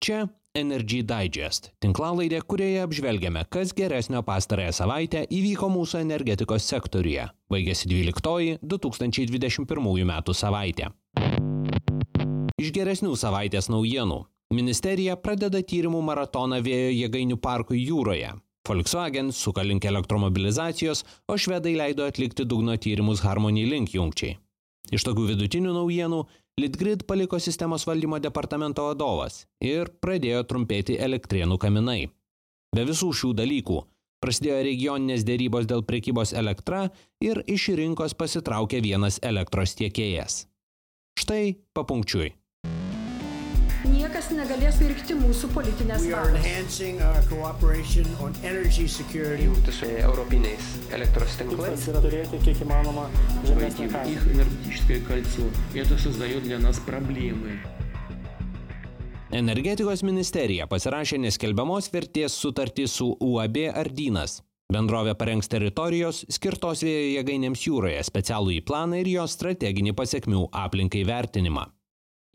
Čia Energy Digest - tinklalaidė, kurioje apžvelgiame, kas geresnio pastarąją savaitę įvyko mūsų energetikos sektoriuje. Baigėsi 12 2021 m. savaitė. Iš geresnių savaitės naujienų. Ministerija pradeda tyrimų maratoną vėjo jėgainių parkui jūroje. Volkswagen suka link elektromobilizacijos, o švedai leido atlikti dugno tyrimus Harmony Link jungčiai. Iš tokių vidutinių naujienų Litgrid paliko sistemos valdymo departamento vadovas ir pradėjo trumpėti elektrienų kaminai. Be visų šių dalykų prasidėjo regioninės dėrybos dėl prekybos elektra ir iš rinkos pasitraukė vienas elektros tiekėjas. Štai papunkčiui niekas negalės virkti mūsų politinės valios. Jungtis su europiniais elektros tinklais. Yra turėti kiek įmanoma žemesnį kainą. Energetikos ministerija pasirašė neskelbiamos vertės sutartį su UAB Ardynas. Bendrovė parengs teritorijos skirtos vėjo jėgainėms jūroje specialų į planą ir jo strateginį pasiekmių aplinkai vertinimą.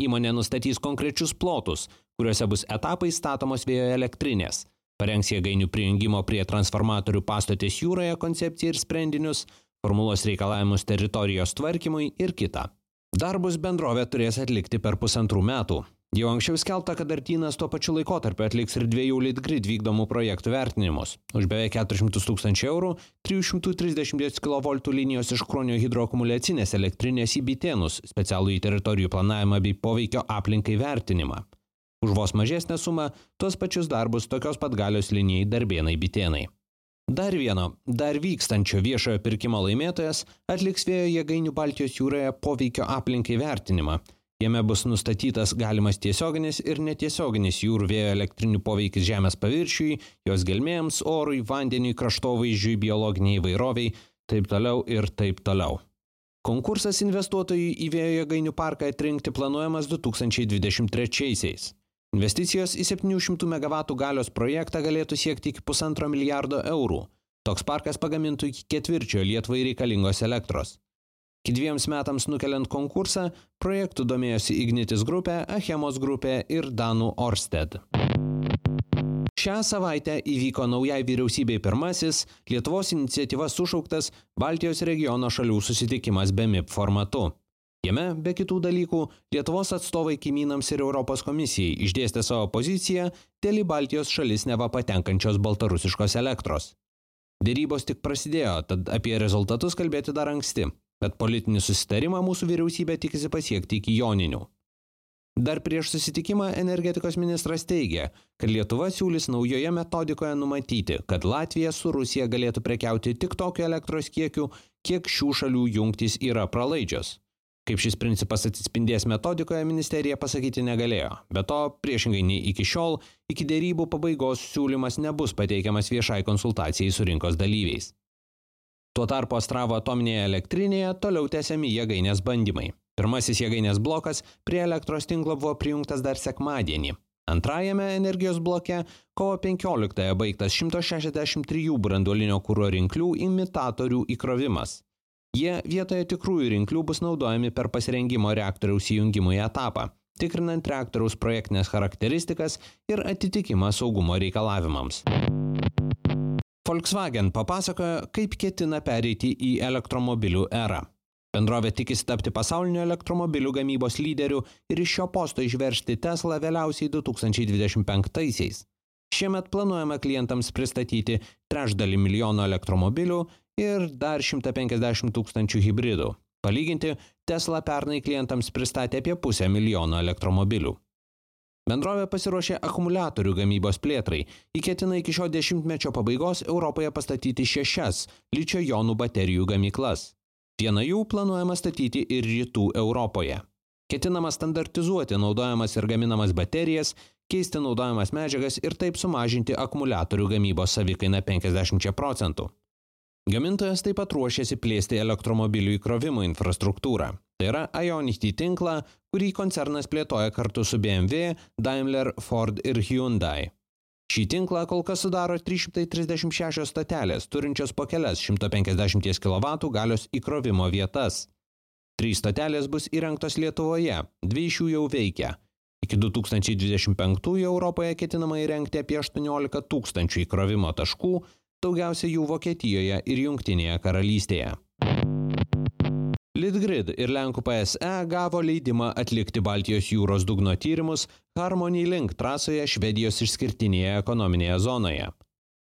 Įmonė nustatys konkrečius plotus, kuriuose bus etapais statomos vėjo elektrinės, parengs jėgainių prijungimo prie transformatorių pastotės jūroje koncepciją ir sprendinius, formulos reikalavimus teritorijos tvarkymui ir kitą. Darbus bendrovė turės atlikti per pusantrų metų. Jau anksčiau skelbta, kad Artynas tuo pačiu laikotarpiu atliks ir dviejų Litgrid vykdomų projektų vertinimus. Už beveik 400 tūkstančių eurų 330 kV linijos iš Kronio hidroakumuliacinės elektrinės į Bitėnus, specialų į teritorijų planavimą bei poveikio aplinkai vertinimą. Už vos mažesnę sumą tuos pačius darbus tokios pat galios linijai darbėnai Bitėnai. Dar vieno, dar vykstančio viešojo pirkimo laimėtojas atliks vėjo jėgainių Baltijos jūroje poveikio aplinkai vertinimą Jame bus nustatytas galimas tiesioginis ir netiesioginis jūrų vėjo elektrinių poveikis žemės paviršiui, jos gelmėms, orui, vandeniui, kraštovaizdžiui, biologiniai įvairoviai, taip toliau ir taip toliau. Konkursas investuotojų į vėjo jėgainių parką atrinkti planuojamas 2023-aisiais. Investicijos į 700 MW galios projektą galėtų siekti iki pusantro milijardo eurų. Toks parkas pagamintų iki ketvirčio Lietuvai reikalingos elektros. Dviems metams nukeliant konkursą, projektų domėjosi Ignitis grupė, Achemos grupė ir Danų Orsted. Šią savaitę įvyko naujai vyriausybei pirmasis Lietuvos iniciatyva sušauktas Baltijos regiono šalių susitikimas BEMIP formatu. Jame, be kitų dalykų, Lietuvos atstovai kaimynams ir Europos komisijai išdėstė savo poziciją dėl į Baltijos šalis neva patenkančios baltarusiškos elektros. Dėrybos tik prasidėjo, tad apie rezultatus kalbėti dar anksti bet politinį susitarimą mūsų vyriausybė tikisi pasiekti iki joninių. Dar prieš susitikimą energetikos ministras teigė, kad Lietuva siūlys naujoje metodikoje numatyti, kad Latvija su Rusija galėtų prekiauti tik tokiu elektros kiekiu, kiek šių šalių jungtys yra pralaidžios. Kaip šis principas atsispindės metodikoje, ministerija pasakyti negalėjo. Be to, priešingai nei iki šiol, iki dėrybų pabaigos siūlymas nebus pateikiamas viešai konsultacijai su rinkos dalyviais. Tuo tarpu Astravo atominėje elektrinėje toliau tęsiami jėgainės bandymai. Pirmasis jėgainės blokas prie elektros tinklo buvo prijungtas dar sekmadienį. Antrajame energijos bloke kovo 15-ąją baigtas 163 branduolinio kūro rinklių imitatorių įkrovimas. Jie vietoje tikrųjų rinklių bus naudojami per pasirengimo reaktoriaus įjungimui etapą, tikrinant reaktoriaus projektinės charakteristikas ir atitikimą saugumo reikalavimams. Volkswagen papasakojo, kaip ketina pereiti į elektromobilių erą. Bendrovė tikisi tapti pasaulinio elektromobilių gamybos lyderiu ir iš šio posto išveršti Tesla vėliausiai 2025-aisiais. Šiemet planuojama klientams pristatyti trečdalį milijono elektromobilių ir dar 150 tūkstančių hybridų. Palyginti, Tesla pernai klientams pristatė apie pusę milijono elektromobilių. Bendrovė pasiruošė akumuliatorių gamybos plėtrai. Įketina iki šio dešimtmečio pabaigos Europoje pastatyti šešias ličio jonų baterijų gamyklas. Viena jų planuojama statyti ir rytų Europoje. Ketinama standartizuoti naudojamas ir gaminamas baterijas, keisti naudojamas medžiagas ir taip sumažinti akumuliatorių gamybos savikainą 50 procentų. Gamintojas taip pat ruošiasi plėsti elektromobilių įkrovimo infrastruktūrą. Tai yra Ionity tinklą, kurį koncernas plėtoja kartu su BMW, Daimler, Ford ir Hyundai. Šį tinklą kol kas sudaro 336 statelės, turinčios po kelias 150 kW galios įkrovimo vietas. Trys statelės bus įrengtos Lietuvoje, dvi iš jų jau veikia. Iki 2025 Europoje ketinama įrengti apie 18 tūkstančių įkrovimo taškų, daugiausia jų Vokietijoje ir Junktinėje karalystėje. Litgrid ir Lenkų PSE gavo leidimą atlikti Baltijos jūros dugno tyrimus Harmony Link trasoje Švedijos išskirtinėje ekonominėje zonoje.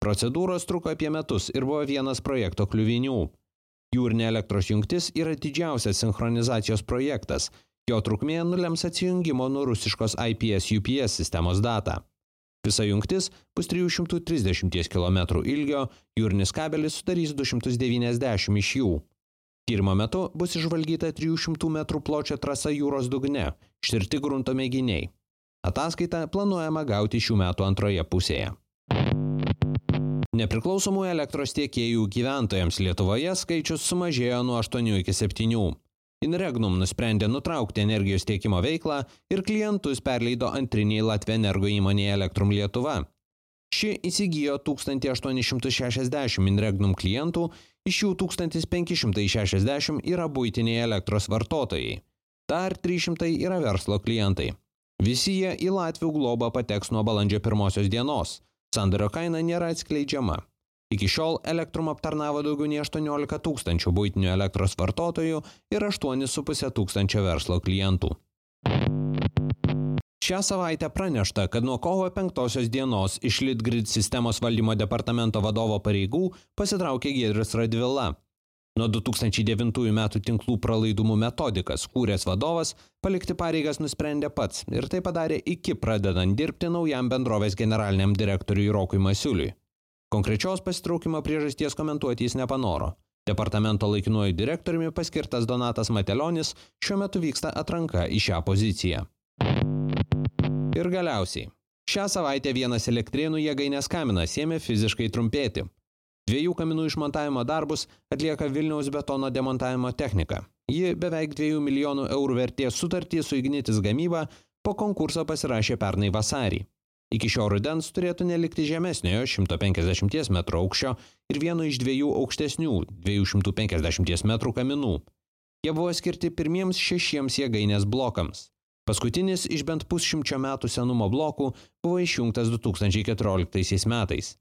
Procedūros truko apie metus ir buvo vienas projekto kliuvinių. Jūrinė elektros jungtis yra didžiausias sinchronizacijos projektas, Jo trukmė nulems atsijungimo nuo rusiškos IPS-UPS sistemos datą. Visa jungtis bus 330 km ilgio, jūrinis kabelis sudarys 290 iš jų. Tyrimo metu bus išvalgyta 300 m pločio trasa jūros dugne, ištirti grunto mėginiai. Ataskaitą planuojama gauti šių metų antroje pusėje. Nepriklausomų elektros tiekėjų gyventojams Lietuvoje skaičius sumažėjo nuo 8 iki 7. Inregnum nusprendė nutraukti energijos tiekimo veiklą ir klientus perleido antriniai Latvė Energo įmonėje Elektrum Lietuva. Ši įsigijo 1860 Inregnum klientų, iš jų 1560 yra būtiniai elektros vartotojai. Dar 300 yra verslo klientai. Visi jie į Latvių globą pateks nuo balandžio pirmosios dienos. Sandario kaina nėra atskleidžiama. Iki šiol Elektrum aptarnavo daugiau nei 18 tūkstančių būtinių elektros vartotojų ir 8,5 tūkstančio verslo klientų. Šią savaitę pranešta, kad nuo kovo 5 dienos iš Litgrid sistemos valdymo departamento vadovo pareigų pasitraukė Gedris Radvila. Nuo 2009 metų tinklų pralaidumų metodikas kūręs vadovas palikti pareigas nusprendė pats ir tai padarė iki pradedant dirbti naujam bendrovės generaliniam direktoriui Rokui Masiuliui. Konkrečios pasitraukimo priežasties komentuoti jis nepanoro. Departamento laikinuoju direktoriumi paskirtas Donatas Matelionis šiuo metu vyksta atranka į šią poziciją. Ir galiausiai. Šią savaitę vienas elektrėnų jėgainės kaminas ėmė fiziškai trumpėti. Dviejų kaminų išmontavimo darbus atlieka Vilniaus betono demontavimo technika. Ji beveik 2 milijonų eurų vertės sutartį su Ignitis gamyba po konkurso pasirašė pernai vasarį. Iki šio rudens turėtų nelikti žemesniojo 150 m aukščio ir vieno iš dviejų aukštesnių 250 m kaminų. Jie buvo skirti pirmiems šešiems jėgainės blokams. Paskutinis iš bent pusšimčio metų senumo blokų buvo išjungtas 2014 metais.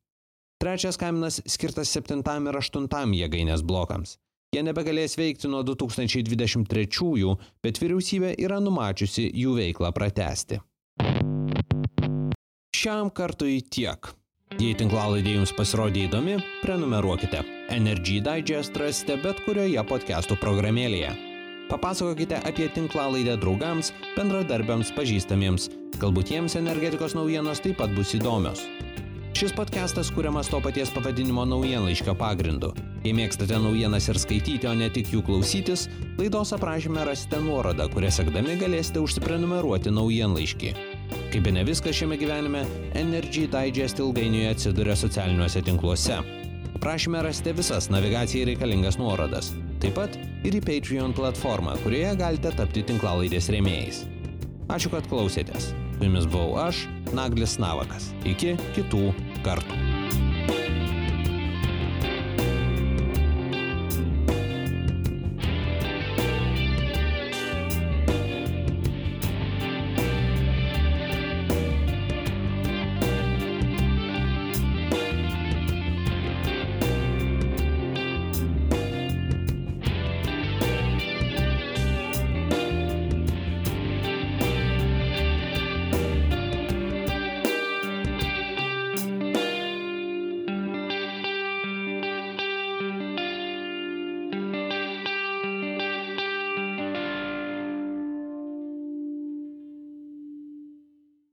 Trečias kaminas skirtas 7 ir 8 jėgainės blokams. Jie nebegalės veikti nuo 2023, bet vyriausybė yra numačiusi jų veiklą pratesti. Šiam kartui tiek. Jei tinklalaidė jums pasirodė įdomi, prenumeruokite. Energy Digest rasite bet kurioje podcastų programėlėje. Papasakokite apie tinklalaidę draugams, bendradarbiams, pažįstamiems. Galbūt jiems energetikos naujienos taip pat bus įdomios. Šis podcastas kuriamas to paties pavadinimo naujienlaiškio pagrindu. Jei mėgstate naujienas ir skaityti, o ne tik jų klausytis, laidos aprašyme rasite nuorodą, kurią sekdami galėsite užsiprenumeruoti naujienlaiškį. Kaip be ne viskas šiame gyvenime, Energy Digest ilgainiui atsiduria socialiniuose tinkluose. Prašymę rasite visas navigacijai reikalingas nuorodas. Taip pat ir į Patreon platformą, kurioje galite tapti tinklalaidės rėmėjais. Ačiū, kad klausėtės. Su jumis buvau aš, Naglis Navakas. Iki kitų kartų.